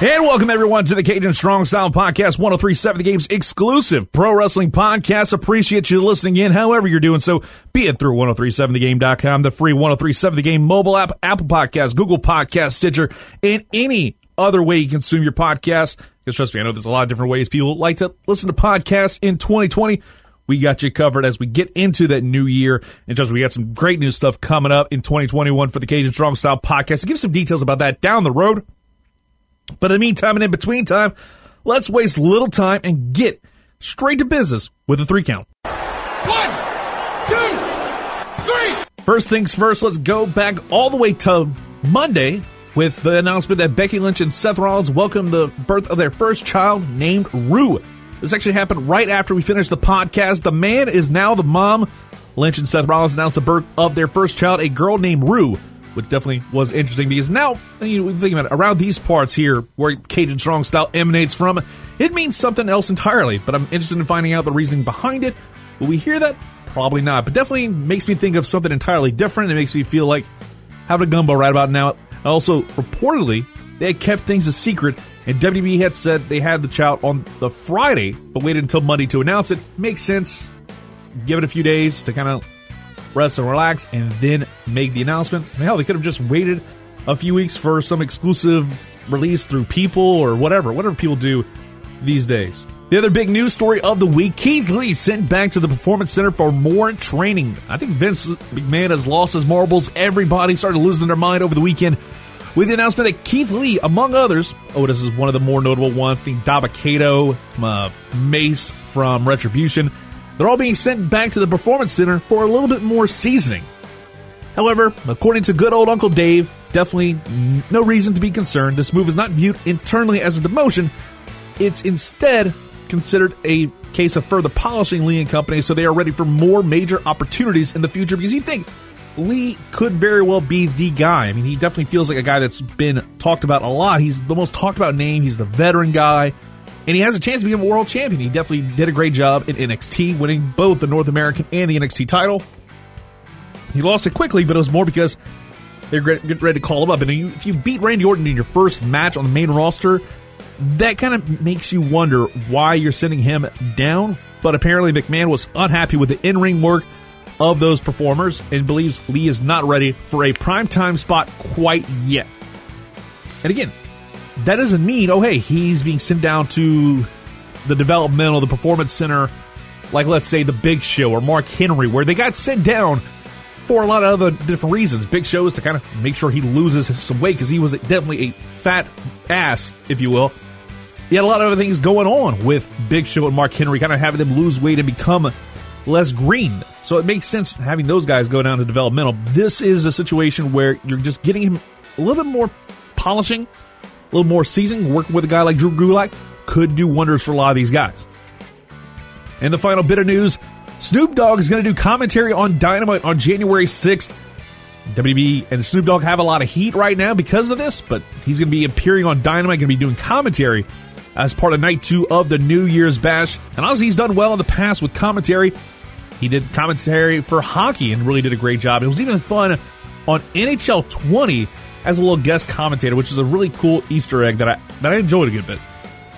And welcome everyone to the Cajun Strong Style Podcast, 1037 The Game's exclusive pro wrestling podcast. Appreciate you listening in, however you're doing so, be it through 1037thegame.com, the free 1037 The Game mobile app, Apple Podcasts, Google Podcasts, Stitcher, and any other way you consume your podcast. Because trust me, I know there's a lot of different ways people like to listen to podcasts in 2020 we got you covered as we get into that new year. And just we got some great new stuff coming up in 2021 for the Cajun Strong Style podcast. To give some details about that down the road. But in the meantime and in between time, let's waste little time and get straight to business with a three count. One, two, three. First things first, let's go back all the way to Monday with the announcement that Becky Lynch and Seth Rollins welcomed the birth of their first child named Roux. This actually happened right after we finished the podcast. The man is now the mom. Lynch and Seth Rollins announced the birth of their first child, a girl named Roux which definitely was interesting because now you know, think about it, around these parts here where Cajun strong style emanates from, it means something else entirely. But I'm interested in finding out the reasoning behind it. Will we hear that? Probably not. But definitely makes me think of something entirely different. It makes me feel like having a gumbo right about now. Also, reportedly, they had kept things a secret, and WWE had said they had the child on the Friday, but waited until Monday to announce it. Makes sense. Give it a few days to kind of rest and relax, and then make the announcement. hell, they could have just waited a few weeks for some exclusive release through people or whatever, whatever people do these days. The other big news story of the week Keith Lee sent back to the Performance Center for more training. I think Vince McMahon has lost his marbles. Everybody started losing their mind over the weekend with the announcement that Keith Lee, among others, oh, this is one of the more notable ones, I think Dabba-Kato, uh, Mace from Retribution, they're all being sent back to the Performance Center for a little bit more seasoning. However, according to good old Uncle Dave, definitely no reason to be concerned. This move is not viewed internally as a demotion. It's instead considered a case of further polishing Lee and Company so they are ready for more major opportunities in the future because you think Lee could very well be the guy. I mean, he definitely feels like a guy that's been talked about a lot. He's the most talked about name. He's the veteran guy and he has a chance to become a world champion. He definitely did a great job in NXT, winning both the North American and the NXT title. He lost it quickly, but it was more because they're getting ready to call him up. And if you beat Randy Orton in your first match on the main roster, that kind of makes you wonder why you're sending him down. But apparently, McMahon was unhappy with the in ring work of those performers and believes Lee is not ready for a primetime spot quite yet. And again, that doesn't mean, oh, hey, he's being sent down to the developmental, the performance center, like let's say the Big Show or Mark Henry, where they got sent down for a lot of other different reasons. Big Show is to kind of make sure he loses some weight because he was definitely a fat ass, if you will. He had a lot of other things going on with Big Show and Mark Henry, kind of having them lose weight and become less green. So it makes sense having those guys go down to developmental. This is a situation where you're just getting him a little bit more polishing little more seasoning, working with a guy like Drew Gulak could do wonders for a lot of these guys. And the final bit of news Snoop Dogg is going to do commentary on Dynamite on January 6th. WB and Snoop Dogg have a lot of heat right now because of this, but he's going to be appearing on Dynamite, going to be doing commentary as part of night two of the New Year's Bash. And honestly, he's done well in the past with commentary. He did commentary for hockey and really did a great job. It was even fun on NHL 20 as a little guest commentator, which is a really cool Easter egg that I that I enjoyed a good bit.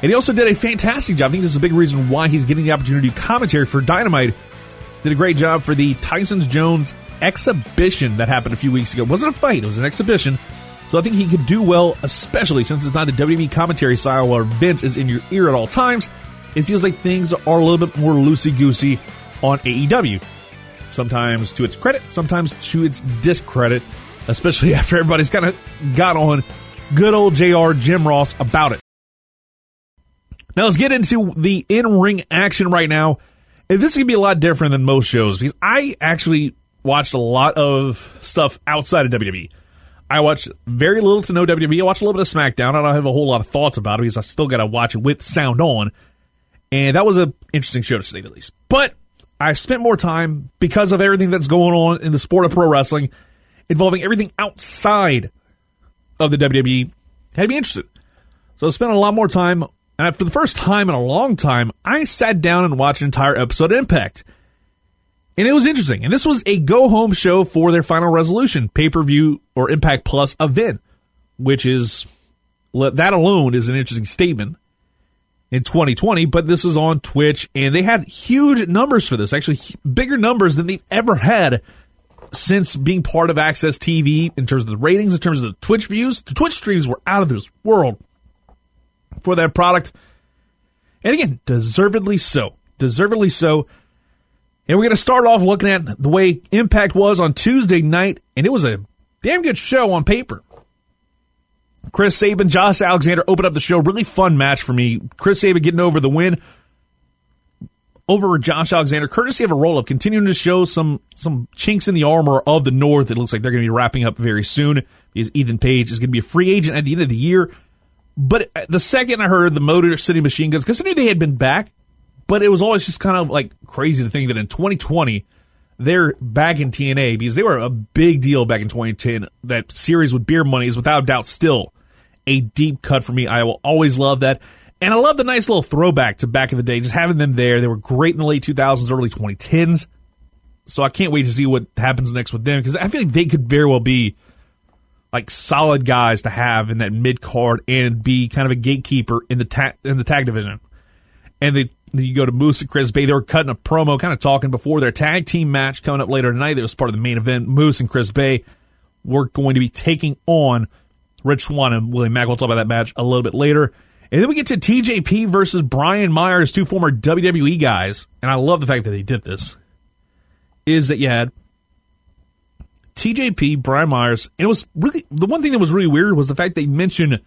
And he also did a fantastic job. I think this is a big reason why he's getting the opportunity to commentary for Dynamite. Did a great job for the Tyson's Jones exhibition that happened a few weeks ago. It wasn't a fight, it was an exhibition. So I think he could do well, especially since it's not a WWE commentary style where Vince is in your ear at all times. It feels like things are a little bit more loosey goosey on AEW. Sometimes to its credit, sometimes to its discredit especially after everybody's kind of got on good old JR Jim Ross about it. Now let's get into the in ring action right now. And this to be a lot different than most shows because I actually watched a lot of stuff outside of WWE. I watched very little to no WWE. I watched a little bit of SmackDown. I don't have a whole lot of thoughts about it because I still got to watch it with sound on. And that was an interesting show to say the least. But I spent more time because of everything that's going on in the sport of pro wrestling, involving everything outside of the WWE. Had be interested. So I spent a lot more time. And for the first time in a long time, I sat down and watched an entire episode of Impact. And it was interesting. And this was a go home show for their final resolution pay per view or Impact Plus event, which is that alone is an interesting statement in 2020. But this was on Twitch, and they had huge numbers for this. Actually, bigger numbers than they've ever had since being part of AXS TV in terms of the ratings, in terms of the Twitch views. The Twitch streams were out of this world for that product. And again, deservedly so. Deservedly so. And we're going to start off looking at the way Impact was on Tuesday night, and it was a damn good show on paper. Chris Sabin, Josh Alexander opened up the show. Really fun match for me. Chris Sabin getting over the win over Josh Alexander, courtesy of a roll up, continuing to show some some chinks in the armor of the North. It looks like they're going to be wrapping up very soon because Ethan Page is going to be a free agent at the end of the year. But uh, the second I heard the Motor City Machine Guns, because I knew they had been back, but it was always just kind of like crazy to think that in 2020 they're back in TNA because they were a big deal back in 2010. That series with Beer Money is without doubt still a deep cut for me. I will always love that. And I love the nice little throwback to back in the day, just having them there. They were great in the late 2000s, early 2010s. So I can't wait to see what happens next with them because I feel like they could very well be like solid guys to have in that mid card and be kind of a gatekeeper in the tag in the tag division. And they you go to Moose and Chris Bey. They were cutting a promo, kind of talking before their tag team match coming up later tonight. That was part of the main event. Moose and Chris Bey were going to be taking on Rich Swann and William Mack. We'll talk about that match a little bit later. And then we get to TJP versus Brian Myers, two former WWE guys. And I love the fact that they did this. Is that you had TJP, Brian Myers, and it was really the one thing that was really weird was the fact they mentioned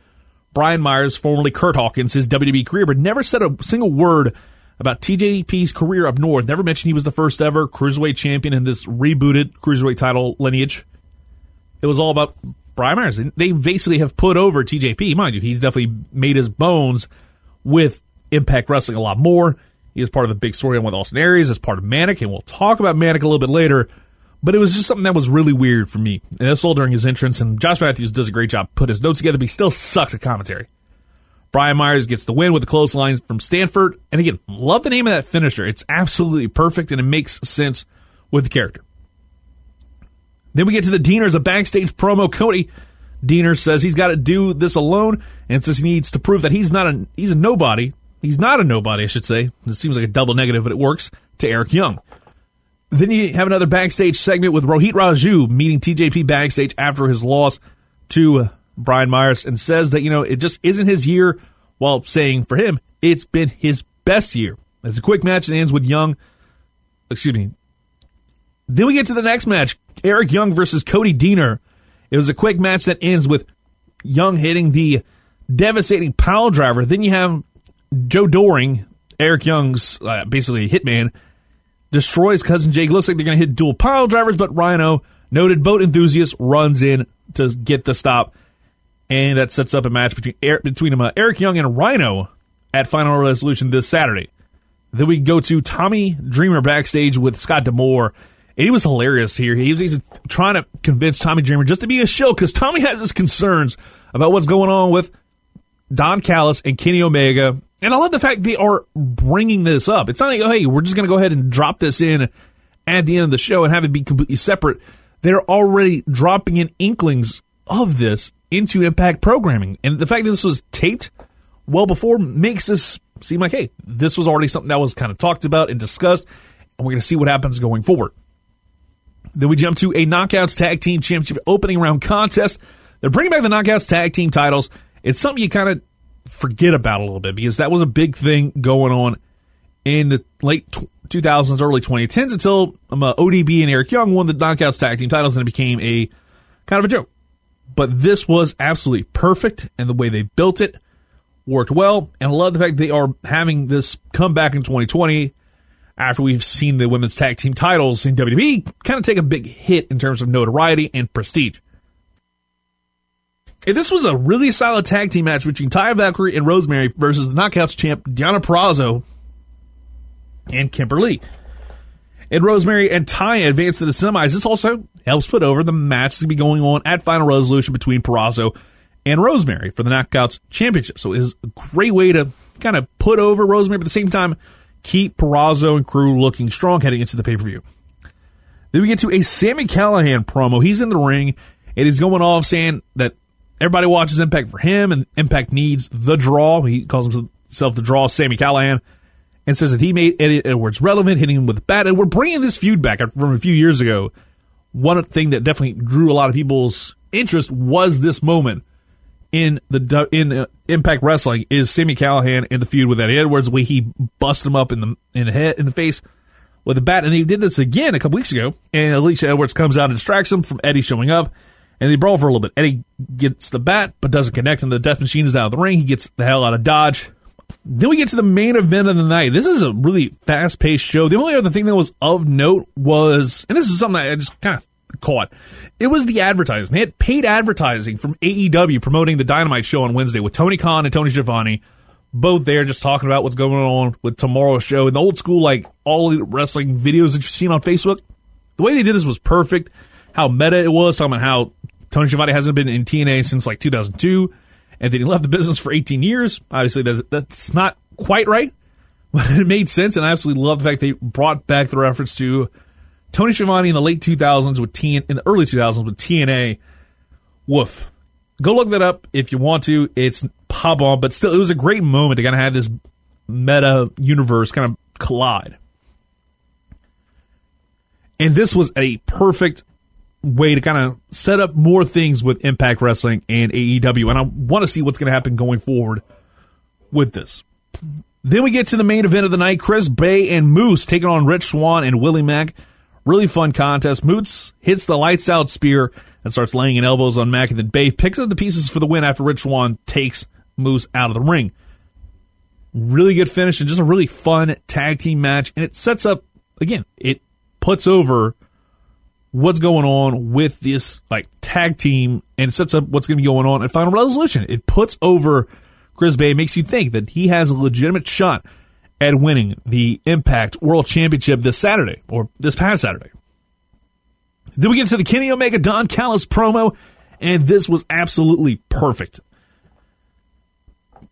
Brian Myers, formerly Kurt Hawkins, his WWE career, but never said a single word about TJP's career up north. Never mentioned he was the first ever cruiserweight champion in this rebooted cruiserweight title lineage. It was all about Brian Myers. They basically have put over TJP, mind you. He's definitely made his bones with Impact Wrestling a lot more. He is part of the big story on with Austin Aries as part of Manik, and we'll talk about Manik a little bit later. But it was just something that was really weird for me. And that's all during his entrance, and Josh Matthews does a great job put his notes together, but he still sucks at commentary. Brian Myers gets the win with the close lines from Stanford. And again, love the name of that finisher. It's absolutely perfect and it makes sense with the character. Then we get to the Deaners, a backstage promo. Cody Deaner says he's got to do this alone and says he needs to prove that he's not a he's a nobody. He's not a nobody, I should say. It seems like a double negative, but it works to Eric Young. Then you have another backstage segment with Rohit Raju meeting TJP backstage after his loss to Brian Myers and says that, you know, it just isn't his year while saying for him, it's been his best year. It's a quick match that ends with Young, excuse me. Then we get to the next match Eric Young versus Cody Deaner. It was a quick match that ends with Young hitting the devastating pile driver. Then you have Joe Doering, Eric Young's uh, basically hitman, destroys Cousin Jake. Looks like they're going to hit dual pile drivers, but Rhino, noted boat enthusiast, runs in to get the stop. And that sets up a match between Eric, between uh, Eric Young and Rhino at Final Resolution this Saturday. Then we go to Tommy Dreamer backstage with Scott D'Amore. He was hilarious here. He was he's trying to convince Tommy Dreamer just to be a shill because Tommy has his concerns about what's going on with Don Callis and Kenny Omega and I love the fact they are bringing this up. It's not like, oh, hey, we're just going to go ahead and drop this in at the end of the show and have it be completely separate. They're already dropping in inklings of this into Impact programming. And the fact that this was taped well before makes this seem like, hey, this was already something that was kind of talked about and discussed, and we're going to see what happens going forward. Then we jump to a Knockouts Tag Team Championship opening round contest. They're bringing back the Knockouts Tag Team titles. It's something you kind of forget about a little bit because that was a big thing going on in the late 2000s, early 2010s until um, uh, ODB and Eric Young won the Knockouts Tag Team titles and it became a kind of a joke. But this was absolutely perfect, and the way they built it worked well. And I love the fact they are having this come back in 2020 after we've seen the women's tag team titles in WWE kind of take a big hit in terms of notoriety and prestige. And this was a really solid tag team match between Ty Valkyrie and Rosemary versus the Knockouts champ Deonna Purrazzo and Kimberly. And Rosemary and Ty advance to the semis. This also helps put over the match to be going on at Final Resolution between Purrazzo and Rosemary for the Knockouts Championship. So it is a great way to kind of put over Rosemary, but at the same time, keep Purrazzo and crew looking strong heading into the pay per view. Then we get to a Sami Callihan promo. He's in the ring and he's going off saying that everybody watches Impact for him and Impact needs the draw. He calls himself the draw, Sami Callihan, and says that he made Eddie Edwards relevant, hitting him with a bat. And we're bringing this feud back from a few years ago. One thing that definitely drew a lot of people's interest was this moment in the in uh, Impact Wrestling is Sami Callihan in the feud with Eddie Edwards, where he busted him up in the in the head in the face with a bat, and they did this again a couple weeks ago. And Alicia Edwards comes out and distracts him from Eddie showing up, and they brawl for a little bit. Eddie gets the bat but doesn't connect, and the Death Machine is out of the ring. He gets the hell out of Dodge. Then we get to the main event of the night. This is a really fast paced show. The only other thing that was of note was, and this is something that I just kind of caught, it was the advertising. They had paid advertising from AEW promoting the Dynamite show on Wednesday with Tony Khan and Tony Schiavone, both there just talking about what's going on with tomorrow's show and the old school, like all the wrestling videos that you've seen on Facebook. The way they did this was perfect. How meta it was, talking about how Tony Schiavone hasn't been in TNA since like 2002 and then he left the business for 18 years. Obviously, that's, that's not quite right, but it made sense, and I absolutely love the fact they brought back the reference to Tony Schiavone in the late 2000s with TN, in the early 2000s with TNA. Woof. Go look that up if you want to. It's pop on, but still, it was a great moment to kind of have this meta universe kind of collide. And this was a perfect way to kind of set up more things with Impact Wrestling and AEW. And I want to see what's going to happen going forward with this. Then we get to the main event of the night Chris Bey and Moose taking on Rich Swann and Willie Mack. Really fun contest. Moose hits the lights out spear and starts laying in elbows on Mack, and then Bey picks up the pieces for the win after Rich Swann takes Moose out of the ring. Really good finish and just a really fun tag team match. And it sets up, again, it puts over what's going on with this like tag team and sets up what's going to be going on at Final Resolution. It puts over Chris Bey, makes you think that he has a legitimate shot at winning the Impact World Championship this Saturday or this past Saturday. Then we get to the Kenny Omega Don Callis promo, and this was absolutely perfect.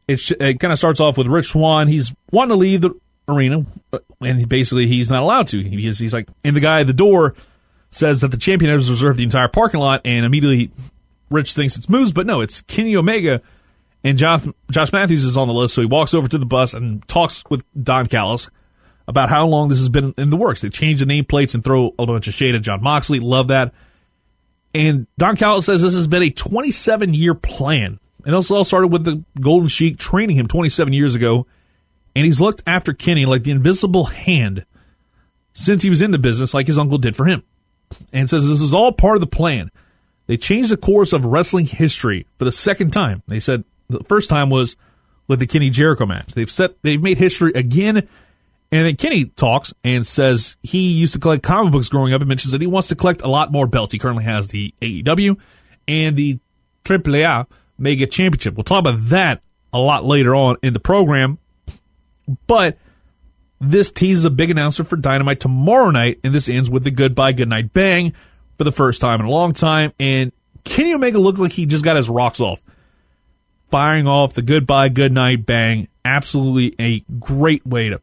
It, sh- it kind of starts off with Rich Swann. He's wanting to leave the arena, uh, and basically he's not allowed to. He's, he's like, and the guy at the door says that the champion has reserved the entire parking lot, and immediately Rich thinks it's Moose, but no, it's Kenny Omega. And Josh, Josh Matthews is on the list, so he walks over to the bus and talks with Don Callis about how long this has been in the works. They change the nameplates and throw a bunch of shade at Jon Moxley. Love that. And Don Callis says this has been a 27 year plan. And this all started with the Golden Sheik training him 27 years ago. And he's looked after Kenny like the invisible hand since he was in the business, like his uncle did for him and says this was all part of the plan. They changed the course of wrestling history for the second time. They said the first time was with the Kenny Jericho match. They've set they've made history again. And then Kenny talks and says he used to collect comic books growing up and mentions that he wants to collect a lot more belts. He currently has the AEW and the AAA Mega Championship. We'll talk about that a lot later on in the program. But this teases a big announcement for Dynamite tomorrow night, and this ends with the goodbye, goodnight bang for the first time in a long time. And Kenny Omega looked like he just got his rocks off, firing off the goodbye, goodnight bang. Absolutely a great way to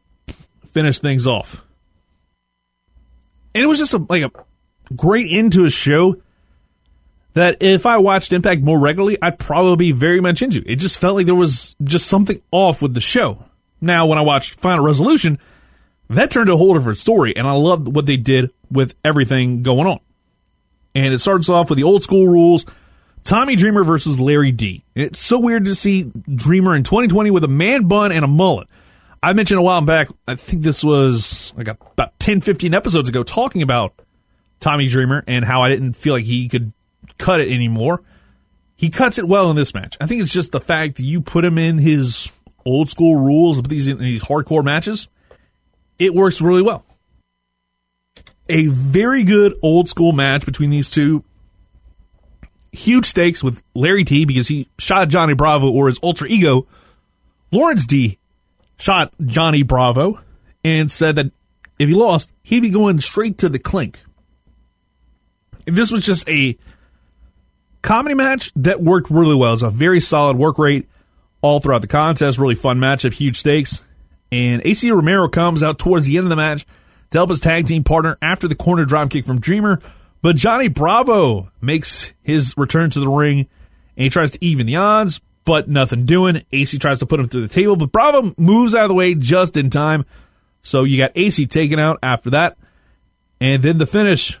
finish things off. And it was just a, like a great end to a show that if I watched Impact more regularly, I'd probably be very much into. It just felt like there was just something off with the show. Now, when I watched Final Resolution, that turned a whole different story, and I loved what they did with everything going on. And it starts off with the old school rules Tommy Dreamer versus Larry D. It's so weird to see Dreamer in 2020 with a man bun and a mullet. I mentioned a while back, I think this was like about 10, 15 episodes ago, talking about Tommy Dreamer and how I didn't feel like he could cut it anymore. He cuts it well in this match. I think it's just the fact that you put him in his old school rules of these these hardcore matches, it works really well. A very good old school match between these two. Huge stakes with Larry D because he shot Johnny Bravo or his alter ego. Lawrence D shot Johnny Bravo and said that if he lost, he'd be going straight to the clink. And this was just a comedy match that worked really well. It was a very solid work rate all throughout the contest. Really fun matchup, huge stakes. And Acey Romero comes out towards the end of the match to help his tag team partner after the corner dropkick from Dreamer. But Johnny Bravo makes his return to the ring and he tries to even the odds, but nothing doing. Acey tries to put him through the table, but Bravo moves out of the way just in time. So you got Acey taken out after that. And then the finish,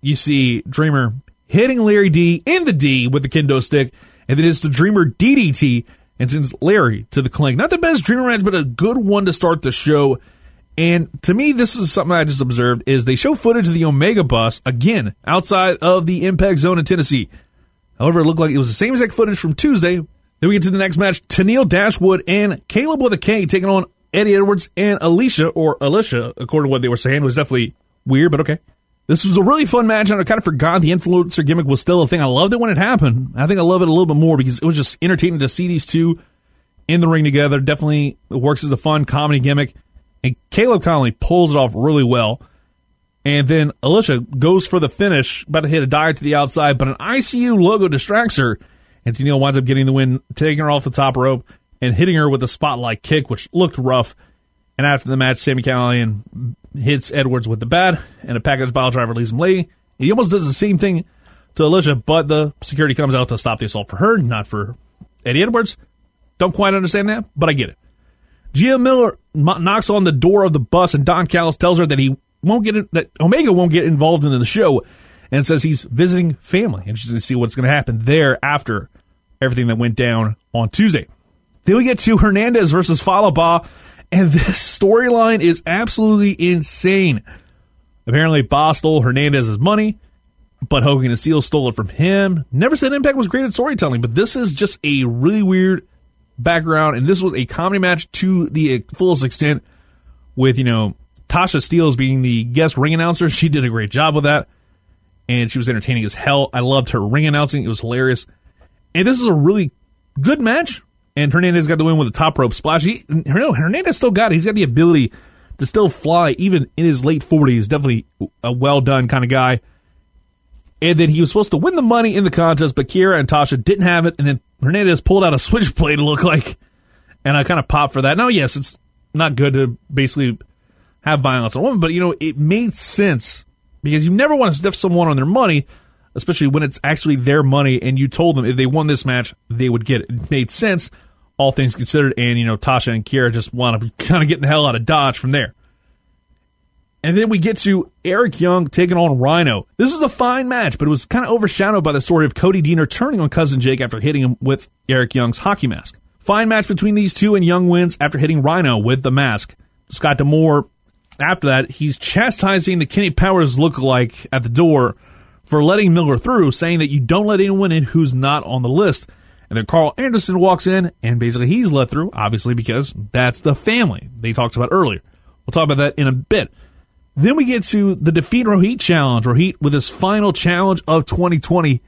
you see Dreamer hitting Larry D in the D with the kendo stick, and then it's the Dreamer DDT and sends Larry to the clink. Not the best Dreamer match, but a good one to start the show. And to me, this is something I just observed is they show footage of the Omega bus again outside of the Impact Zone in Tennessee. However, it looked like it was the same exact footage from Tuesday. Then we get to the next match: Tennille Dashwood and Kaleb with a K taking on Eddie Edwards and Alicia or Alicia, according to what they were saying, it was definitely weird, but okay. This was a really fun match, and I kind of forgot the influencer gimmick was still a thing. I loved it when it happened. I think I love it a little bit more because it was just entertaining to see these two in the ring together. Definitely works as a fun comedy gimmick. And Kaleb Konley pulls it off really well. And then Alicia goes for the finish, about to hit a dive to the outside, but an ICU logo distracts her. And Tennille winds up getting the win, taking her off the top rope and hitting her with a spotlight kick, which looked rough. And after the match, Sami Callihan hits Edwards with the bat, and a package pile driver leaves him late. He almost does the same thing to Alicia, but the security comes out to stop the assault for her, not for Eddie Edwards. Don't quite understand that, but I get it. Gia Miller knocks on the door of the bus, and Don Callis tells her that he won't get in, that Omega won't get involved in the show, and says he's visiting family, and she's going to see what's going to happen there after everything that went down on Tuesday. Then we get to Hernandez versus Fallah Bahh, and this storyline is absolutely insane. Apparently, Bahh stole Hernandez's money, but Hogan and Steel stole it from him. Never said Impact was great at storytelling, but this is just a really weird background, and this was a comedy match to the fullest extent. With you know Tasha Steelz being the guest ring announcer, she did a great job with that, and she was entertaining as hell. I loved her ring announcing; it was hilarious. And this is a really good match and Hernandez got the win with a top rope splash. He, Hernandez still got it. He's got the ability to still fly even in his late 40s. Definitely a well done kind of guy. And then he was supposed to win the money in the contest, but Kiera and Tasha didn't have it. And then Hernandez pulled out a switchblade, look like. And I kind of popped for that. Now, yes, it's not good to basically have violence on a woman, but, you know, it made sense because you never want to stiff someone on their money, especially when it's actually their money and you told them if they won this match, they would get it. It made sense all things considered. And, you know, Tasha and Kiera just want to kind of get the hell out of Dodge from there. And then we get to Eric Young taking on Rhino. This is a fine match, but it was kind of overshadowed by the story of Cody Deaner turning on Cousin Jake after hitting him with Eric Young's hockey mask. Fine match between these two, and Young wins after hitting Rhino with the mask. Scott D'Amore, after that, he's chastising the Kenny Powers lookalike at the door for letting Miller through, saying that you don't let anyone in who's not on the list. And then Karl Anderson walks in, and basically he's let through, obviously, because that's the family they talked about earlier. We'll talk about that in a bit. Then we get to the Defeat Rohit Challenge. Rohit with his final challenge of 2020.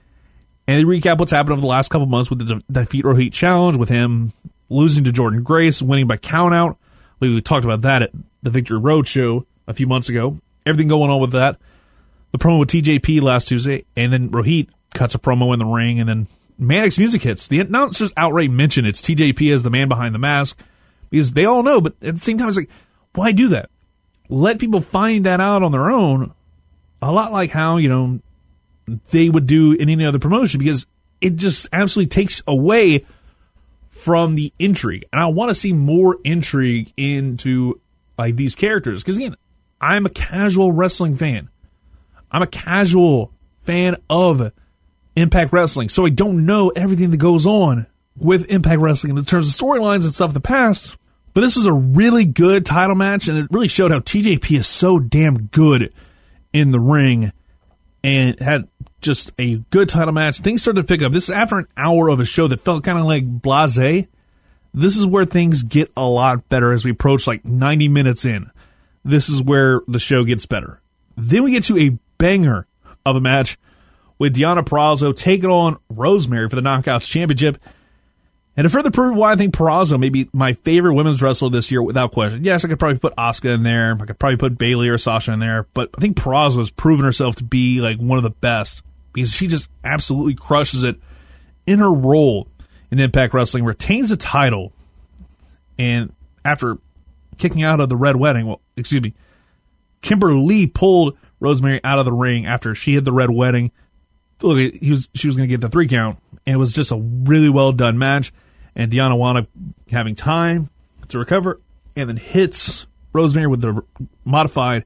And they recap what's happened over the last couple months with the De- Defeat Rohit Challenge, with him losing to Jordynne Grace, winning by countout. We, we talked about that at the Victory Road show a few months ago. Everything going on with that. The promo with TJP last Tuesday, and then Rohit cuts a promo in the ring, and then Manik's music hits. The announcers outright mention it's TJP as the man behind the mask because they all know, but at the same time, it's like, why do that? Let people find that out on their own. A lot like how, you know, they would do in any other promotion because it just absolutely takes away from the intrigue. And I want to see more intrigue into like these characters because again, I'm a casual wrestling fan. I'm a casual fan of Impact Wrestling, so I don't know everything that goes on with Impact Wrestling in terms of storylines and stuff in the past. But this was a really good title match, and it really showed how TJP is so damn good in the ring and had just a good title match. Things started to pick up. This is after an hour of a show that felt kind of like blase. This is where things get a lot better as we approach like 90 minutes in. This is where the show gets better. Then we get to a banger of a match with Deonna Purrazzo taking on Rosemary for the Knockouts Championship. And to further prove why I think Purrazzo may be my favorite women's wrestler this year without question. Yes, I could probably put Asuka in there. I could probably put Bayley or Sasha in there. But I think Purrazzo has proven herself to be like one of the best because she just absolutely crushes it in her role in Impact Wrestling, retains the title, and after kicking out of the Red Wedding, well, excuse me, Kimberly pulled Rosemary out of the ring after she hit the Red Wedding. Look, he was she was going to get the three count, and it was just a really well done match. And Deonna wound up having time to recover, and then hits Rosemary with the modified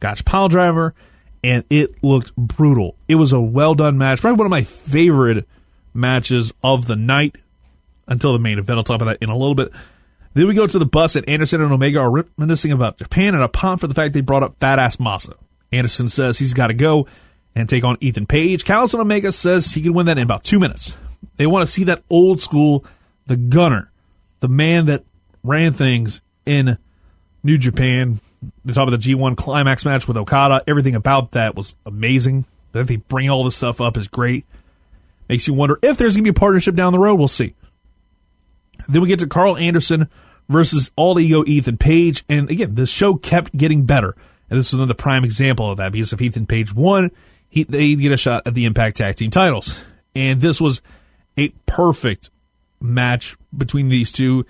Gotch pile driver, and it looked brutal. It was a well done match, probably one of my favorite matches of the night until the main event. I'll talk about that in a little bit. Then we go to the bus, and Anderson and Omega are reminiscing about Japan and a pop for the fact they brought up Badass Masa. Anderson says he's got to go and take on Ethan Page. Callis and Omega says he can win that in about two minutes. They want to see that old school, the gunner, the man that ran things in New Japan. the top of the G1 climax match with Okada. Everything about that was amazing. That they bring all this stuff up is great. Makes you wonder if there's going to be a partnership down the road. We'll see. Then we get to Karl Anderson versus All Ego Ethan Page. And again, this show kept getting better. And this is another prime example of that because if Ethan Page won, he, they'd get a shot at the Impact Tag Team titles. And this was a perfect match between these two.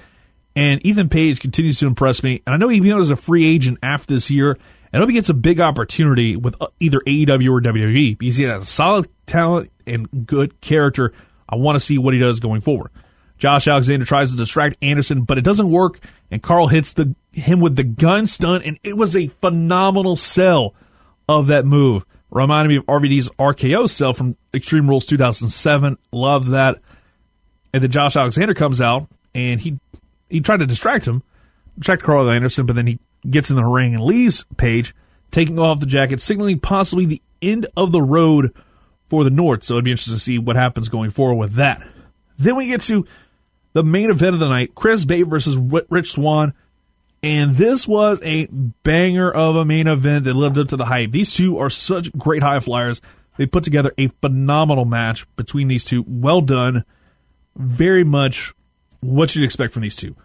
And Ethan Page continues to impress me. And I know he as a free agent after this year. I hope he gets a big opportunity with uh, either AEW or WWE because he has a solid talent and good character. I want to see what he does going forward. Josh Alexander tries to distract Anderson, but it doesn't work, and Karl hits the him with the gun stun, and it was a phenomenal sell of that move. Reminded me of RVD's RKO sell from Extreme Rules 2007. Love that. And then Josh Alexander comes out, and he he tried to distract him, distract Karl Anderson, but then he gets in the ring and leaves Page, taking off the jacket, signaling possibly the end of the road for the North. So it'd be interesting to see what happens going forward with that. Then we get to the main event of the night, Chris Bey versus Rich Swann. And this was a banger of a main event that lived up to the hype. These two are such great high flyers. They put together a phenomenal match between these two. Well done. Very much what you'd expect from these two.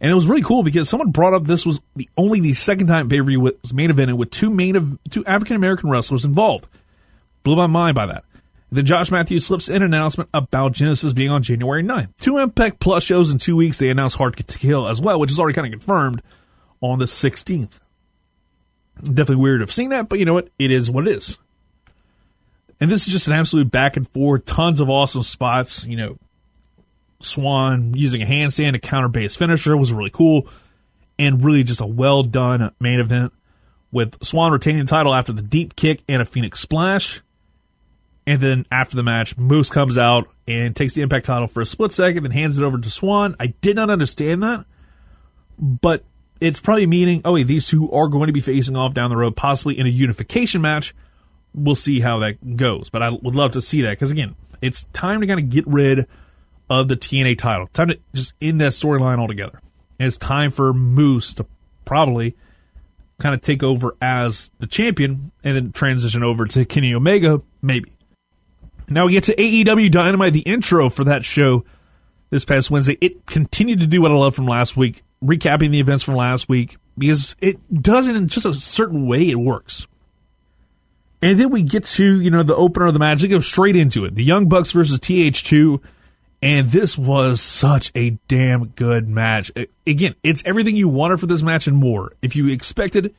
And it was really cool because someone brought up this was the only the second time pay per view was main evented with two main of two African American wrestlers involved. Blew my mind by that. Then Josh Matthews slips in an announcement about Genesis being on January 9th. Two Impact Plus shows in two weeks. They announced Hard to Kill as well, which is already kind of confirmed on the 16th. Definitely weird of seeing that, but you know what? It is what it is. And this is just an absolute back and forth. Tons of awesome spots. You know, Swann using a handstand to counter base finisher was really cool. And really just a well done main event with Swann retaining the title after the deep kick and a Phoenix splash. And then after the match, Moose comes out and takes the Impact title for a split second, then hands it over to Swann. I did not understand that, but it's probably meaning, oh, wait, these two are going to be facing off down the road, possibly in a unification match. We'll see how that goes, but I would love to see that because again, it's time to kind of get rid of the TNA title. Time to just end that storyline altogether. And it's time for Moose to probably kind of take over as the champion and then transition over to Kenny Omega, maybe. Now we get to AEW Dynamite, the intro for that show this past Wednesday. It continued to do what I love from last week, recapping the events from last week, because it does it in just a certain way it works. And then we get to, you know, the opener of the match. They go straight into it. The Young Bucks versus TH2. And this was such a damn good match. Again, it's everything you wanted for this match and more. If you expected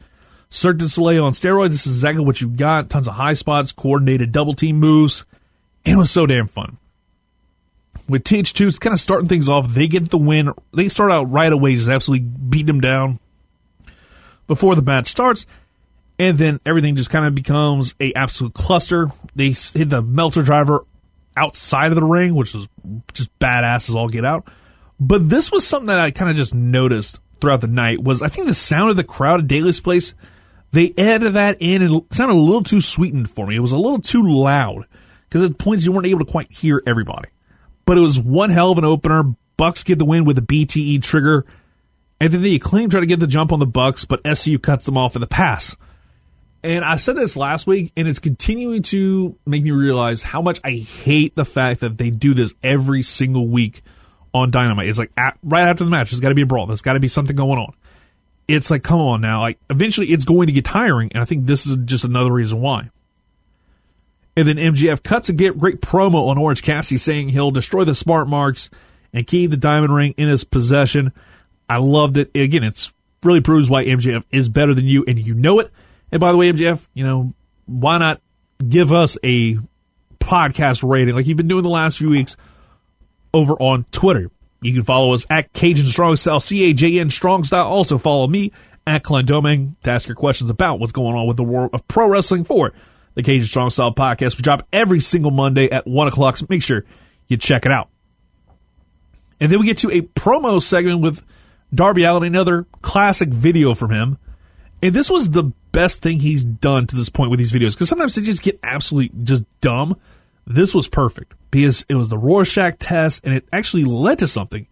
Cirque du Soleil on steroids, this is exactly what you got. Tons of high spots, coordinated double team moves and it was so damn fun. With TH2 it's kind of starting things off, they get the win. They start out right away, just absolutely beat them down before the match starts. And then everything just kind of becomes a absolute cluster. They hit the Meltzer driver outside of the ring, which was just badass as all get out. But this was something that I kind of just noticed throughout the night was I think the sound of the crowd at Daily's Place, they added that in and it sounded a little too sweetened for me. It was a little too loud because at points you weren't able to quite hear everybody. But it was one hell of an opener. Bucks get the win with a BTE trigger, and then the acclaim try to get the jump on the Bucks, but SCU cuts them off in the pass. And I said this last week, and it's continuing to make me realize how much I hate the fact that they do this every single week on Dynamite. It's like at, right after the match, there's got to be a brawl. There's got to be something going on. It's like, come on now. Like, eventually it's going to get tiring, and I think this is just another reason why. And then MJF cuts a great promo on Orange Cassidy saying he'll destroy the smart marks and keep the diamond ring in his possession. I loved it. Again, it's really proves why MJF is better than you, and you know it. And by the way, MJF, you know, why not give us a podcast rating like you've been doing the last few weeks over on Twitter? You can follow us at Cajun Strong Style, C A J N Strong Style. Also follow me at Glenn Doming to ask your questions about what's going on with the world of pro wrestling for the Cajun Strong Style podcast. We drop every single Monday at 1 o'clock, so make sure you check it out. And then we get to a promo segment with Darby Allin, another classic video from him. And this was the best thing he's done to this point with these videos because sometimes they just get absolutely just dumb. This was perfect because it was the Rorschach test and it actually led to something.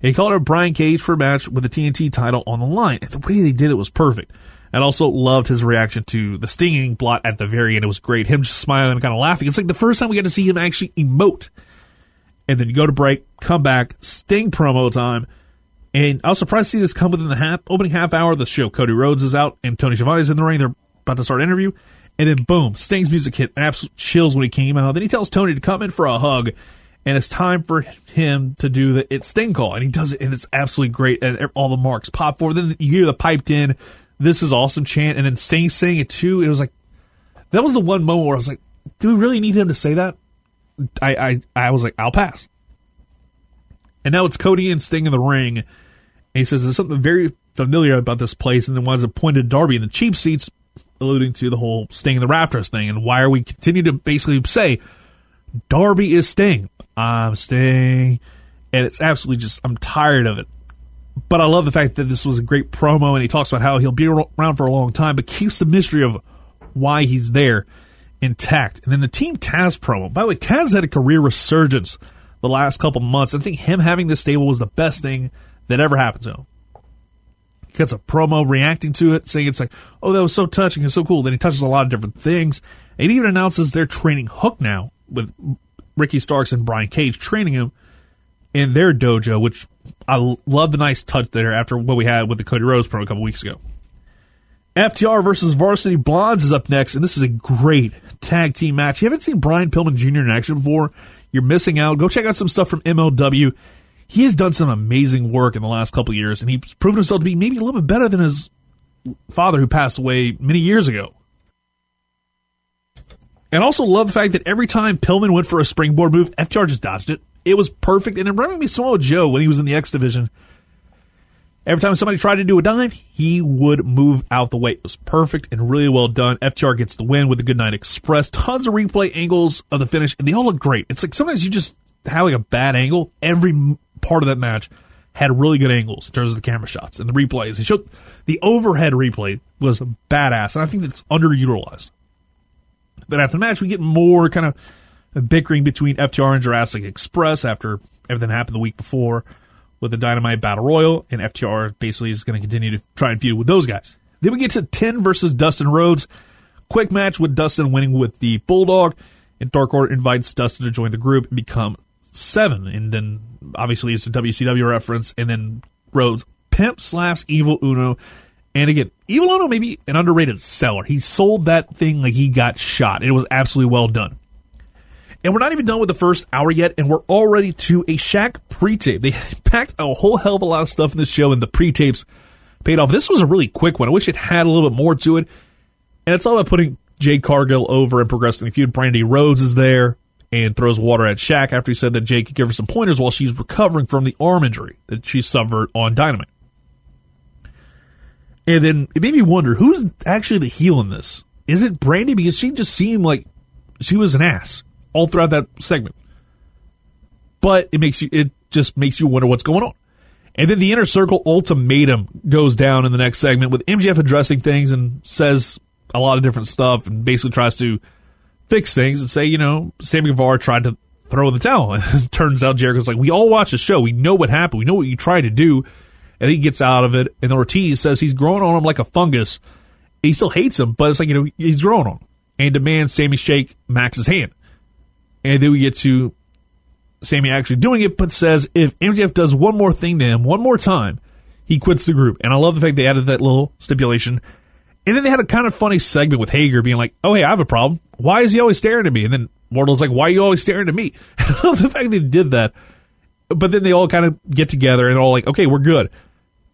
He called out Brian Cage for a match with the TNT title on the line. And the way they did it was perfect. And also loved his reaction to the stinging blot at the very end. It was great. Him just smiling and kind of laughing. It's like the first time we got to see him actually emote. And then you go to break, come back, Sting promo time. And I was surprised to see this come within the half, opening half hour of the show. Cody Rhodes is out and Tony Schiavone's in the ring. They're about to start an interview. And then boom, Sting's music hit absolute chills when he came out. Then he tells Tony to come in for a hug. And it's time for him to do the it's Sting call. And he does it and it's absolutely great. And all the marks pop forward. Then you hear the piped in, this is awesome chant. And then Sting saying it too. It was like, that was the one moment where I was like, do we really need him to say that? I, I, I was like, I'll pass. And now it's Cody and Sting in the ring he says there's something very familiar about this place, and then winds up pointing to Darby in the cheap seats, alluding to the whole Sting in the rafters thing. And why are we continue to basically say Darby is Sting? I'm Sting, and it's absolutely just I'm tired of it. But I love the fact that this was a great promo, and he talks about how he'll be around for a long time, but keeps the mystery of why he's there intact. And then the Team Taz promo. By the way, Taz had a career resurgence the last couple months. I think him having this stable was the best thing that ever happened to oh. him. He cuts a promo reacting to it, saying it's like, oh, that was so touching and so cool. Then he touches a lot of different things. And he even announces they're training Hook now with Ricky Starks and Brian Cage training him in their dojo, which I love the nice touch there after what we had with the Cody Rhodes promo a couple weeks ago. FTR versus Varsity Blondes is up next, and this is a great tag team match. If You haven't seen Brian Pillman Jr. in action before, you're missing out. Go check out some stuff from MLW he has done some amazing work in the last couple years, and he's proven himself to be maybe a little bit better than his father, who passed away many years ago. And also love the fact that every time Pillman went for a springboard move, FTR just dodged it. It was perfect, and it reminded me so of Joe when he was in the X division. Every time somebody tried to do a dive, he would move out the way. It was perfect and really well done. FTR gets the win with the Goodnight Express. Tons of replay angles of the finish, and they all look great. It's like sometimes you just have like a bad angle. Every part of that match had really good angles in terms of the camera shots and the replays. He showed the overhead replay was badass, and I think that's underutilized. But after the match, we get more kind of bickering between FTR and Jurassic Express after everything happened the week before with the Dynamite Battle Royal, and FTR basically is going to continue to try and feud with those guys. Then we get to 10 versus Dustin Rhodes. Quick match with Dustin winning with the Bulldog, and Dark Order invites Dustin to join the group and become seven, and then obviously it's a WCW reference, and then Rhodes pimp slaps Evil Uno. And again, Evil Uno maybe an underrated seller. He sold that thing like he got shot. It was absolutely well done. And we're not even done with the first hour yet, and we're already to a Shaq pre-tape. They packed a whole hell of a lot of stuff in this show, and the pre-tapes paid off. This was a really quick one. I wish it had a little bit more to it. And it's all about putting Jade Cargill over and progressing the feud. Brandi Rhodes is there and throws water at Shaq after he said that Jake could give her some pointers while she's recovering from the arm injury that she suffered on Dynamite. And then it made me wonder who's actually the heel in this? Is it Brandi? Because she just seemed like she was an ass all throughout that segment. But it makes you it just makes you wonder what's going on. And then the inner circle ultimatum goes down in the next segment with MJF addressing things and says a lot of different stuff and basically tries to fix things and say, you know, Sammy Guevara tried to throw in the towel. And turns out Jericho's like, we all watch the show. We know what happened. We know what you tried to do. And he gets out of it. And Ortiz says he's growing on him like a fungus. he still hates him, but it's like, you know, he's growing on him and demands Sammy shake Max's hand. And then we get to Sammy actually doing it, but says if MJF does one more thing to him one more time, he quits the group. And I love the fact they added that little stipulation. And then they had a kind of funny segment with Hager being like, "Oh, hey, I have a problem. Why is he always staring at me?" And then Wardlow's like, "Why are you always staring at me?" The fact that they did that. But then they all kind of get together and they're all like, "Okay, we're good,"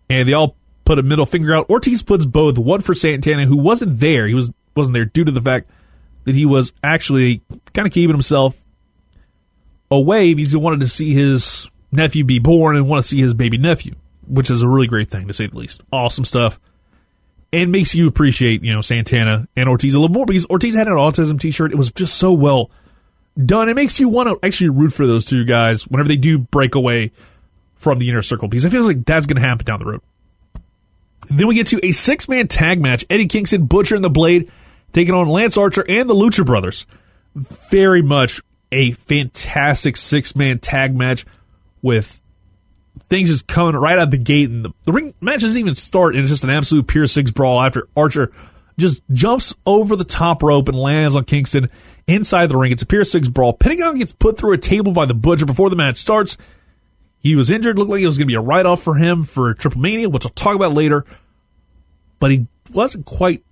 and they all put a middle finger out. Ortiz puts both one for Santana, who wasn't there. He was wasn't there due to the fact that he was actually kind of keeping himself away because he wanted to see his nephew be born and want to see his baby nephew, which is a really great thing to say the least. Awesome stuff. And makes you appreciate, you know, Santana and Ortiz a little more because Ortiz had an autism t shirt. It was just so well done. It makes you want to actually root for those two guys whenever they do break away from the inner circle because I feel like that's going to happen down the road. Then we get to a six man tag match Eddie Kingston, Butcher, and the Blade taking on Lance Archer and the Lucha Brothers. Very much a fantastic six man tag match with things just coming right out the gate. And the, the ring match doesn't even start, and it's just an absolute pure six brawl after Archer just jumps over the top rope and lands on Kingston inside the ring. It's a pure six brawl. Pentagon gets put through a table by the Butcher before the match starts. He was injured, looked like it was going to be a write off for him for Triple Mania, which I'll talk about later. But he wasn't quite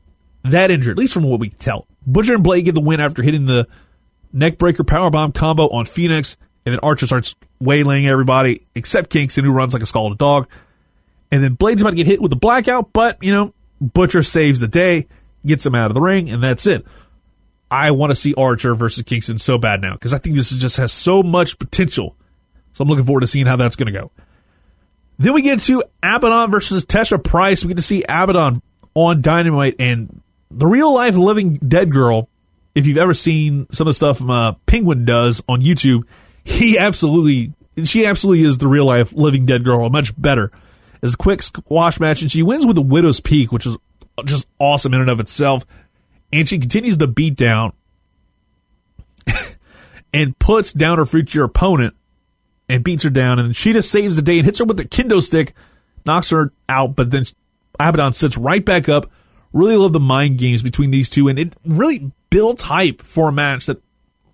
that injured, at least from what we can tell. Butcher and Blade get the win after hitting the neckbreaker powerbomb combo on Fenix, and then Archer starts waylaying everybody except Kingston, who runs like a scalded dog. And then Blade's about to get hit with a blackout, but, you know, Butcher saves the day, gets him out of the ring, and that's it. I want to see Archer versus Kingston so bad now because I think this just has so much potential. So I'm looking forward to seeing how that's going to go. Then we get to Abadon versus Tesha Price. We get to see Abadon on Dynamite and the real life living dead girl. If you've ever seen some of the stuff uh, Penguin does on YouTube, he absolutely, she absolutely is the real life living dead girl. Much better. It's a quick squash match, and she wins with the Widow's Peak, which is just awesome in and of itself. And she continues to beat down and puts down her future opponent and beats her down. And she just saves the day and hits her with the kendo stick, knocks her out. But then Abadon sits right back up. Really love the mind games between these two, and it really builds hype for a match that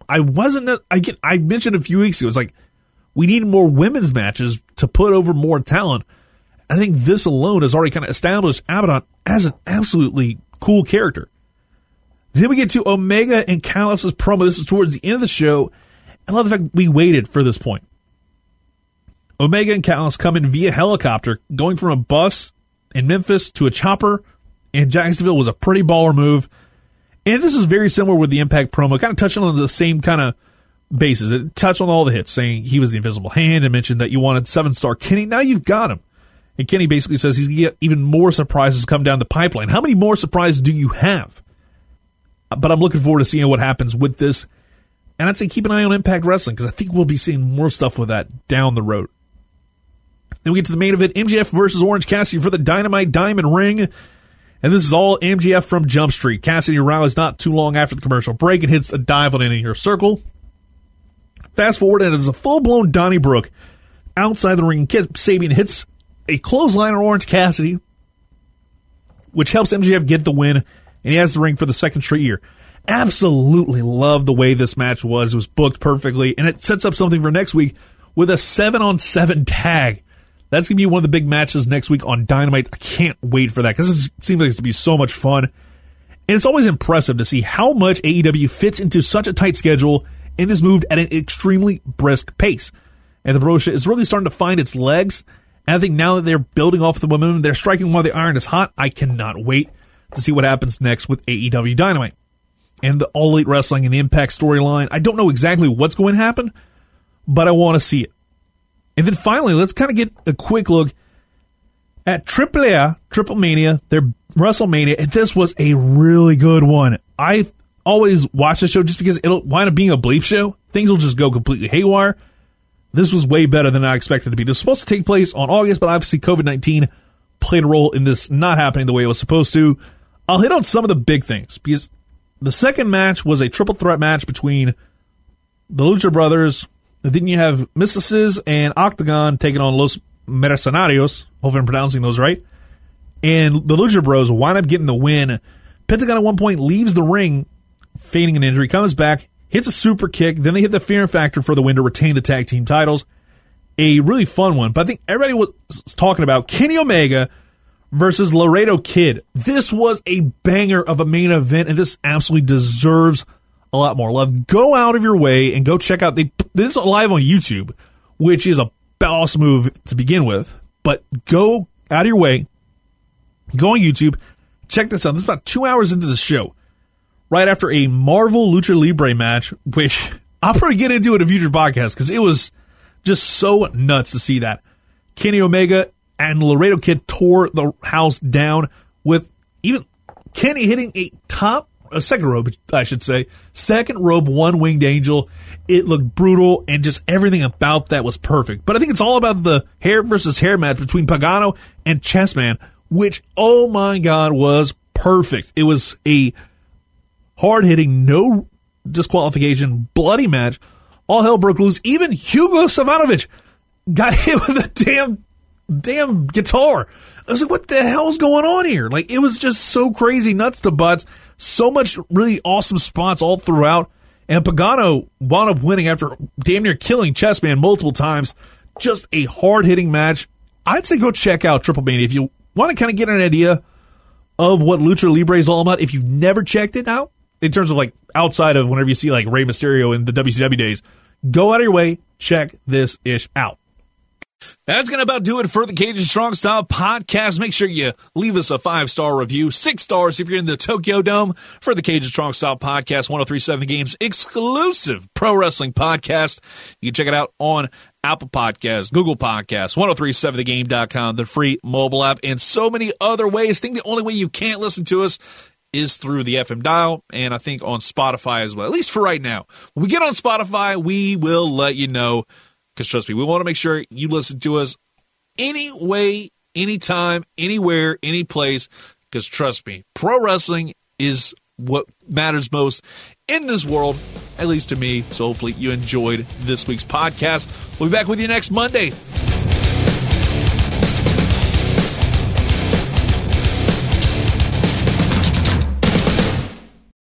I wasn't. I get. I mentioned a few weeks ago. It's like we need more women's matches to put over more talent. I think this alone has already kind of established Abadon as an absolutely cool character. Then we get to Omega and Callis's promo. This is towards the end of the show. I love the fact we waited for this point. Omega and Callis come in via helicopter, going from a bus in Memphis to a chopper in Jacksonville was a pretty baller move. And this is very similar with the Impact promo, kind of touching on the same kind of bases. It touched on all the hits, saying he was the invisible hand and mentioned that you wanted seven star Kenny. Now you've got him. And Kenny basically says he's going to get even more surprises come down the pipeline. How many more surprises do you have? Uh, but I'm looking forward to seeing what happens with this. And I'd say keep an eye on Impact Wrestling because I think we'll be seeing more stuff with that down the road. Then we get to the main event MJF versus Orange Cassidy for the Dynamite Diamond Ring. And this is all MJF from Jump Street. Cassidy rallies not too long after the commercial break and hits a dive on an inner circle. Fast forward, and it's a full blown Donnybrook outside the ring. Kip Sabian hits a clothesline on Orange Cassidy, which helps MJF get the win, and he has the ring for the second straight year. Absolutely love the way this match was. It was booked perfectly, and it sets up something for next week with a seven on seven tag. That's going to be one of the big matches next week on Dynamite. I can't wait for that because it seems like it's going to be so much fun. And it's always impressive to see how much AEW fits into such a tight schedule and is moved at an extremely brisk pace. And the promotion is really starting to find its legs. And I think now that they're building off the momentum, they're striking while the iron is hot. I cannot wait to see what happens next with AEW Dynamite and the All Elite Wrestling and the Impact storyline. I don't know exactly what's going to happen, but I want to see it. And then finally, let's kind of get a quick look at AAA, Triple Mania, their WrestleMania, and this was a really good one. I always watch the show just because it'll wind up being a bleep show. Things will just go completely haywire. This was way better than I expected to be. This was supposed to take place on August, but obviously COVID 19 played a role in this not happening the way it was supposed to. I'll hit on some of the big things because the second match was a triple threat match between the Lucha Brothers, then you have Myzteziz and Octagon taking on Los Mercenarios. Hopefully I'm pronouncing those right. and the Lucha Bros wind up getting the win. Pentagon at one point leaves the ring, feigning an injury, comes back, hits a super kick, then they hit the Fear and Factor for the win to retain the tag team titles. A really fun one, but I think everybody was talking about Kenny Omega versus Laredo Kid. This was a banger of a main event, and this absolutely deserves a lot more love. Go out of your way and go check out the this is live on YouTube, which is a boss move to begin with. But go out of your way, go on YouTube, check this out. This is about two hours into the show, right after a Marvel Lucha Libre match, which I'll probably get into in a future podcast because it was just so nuts to see that. Kenny Omega and Laredo Kid tore the house down with even Kenny hitting a top, a second robe, I should say, second robe, one winged angel. It looked brutal and just everything about that was perfect. But I think it's all about the hair versus hair match between Pagano and Chessman, which, oh my God, was perfect. It was a hard hitting, no disqualification, bloody match. All hell broke loose. Even Hugo Savinovich got hit with a damn damn guitar. I was like, what the hell's going on here? Like, it was just so crazy, nuts to butts. So much really awesome spots all throughout. And Pagano wound up winning after damn near killing Chessman multiple times. Just a hard hitting match. I'd say go check out Triple Mania if you want to kind of get an idea of what Lucha Libre is all about. If you've never checked it out, in terms of like outside of whenever you see like Rey Mysterio in the WCW days, go out of your way, check this ish out. That's going to about do it for the Cajun Strong Style podcast. Make sure you leave us a five star review, six stars if you're in the Tokyo Dome for the Cajun Strong Style podcast, 1037 Games exclusive pro wrestling podcast. You can check it out on Apple Podcasts, Google Podcasts, 1037thegame.com, the free mobile app, and so many other ways. I think the only way you can't listen to us is through the FM dial, and I think on Spotify as well, at least for right now. When we get on Spotify, we will let you know because trust me, we want to make sure you listen to us any way, anytime, anywhere, any place. Because trust me, pro wrestling is what matters most in this world, at least to me. So hopefully you enjoyed this week's podcast. We'll be back with you next Monday.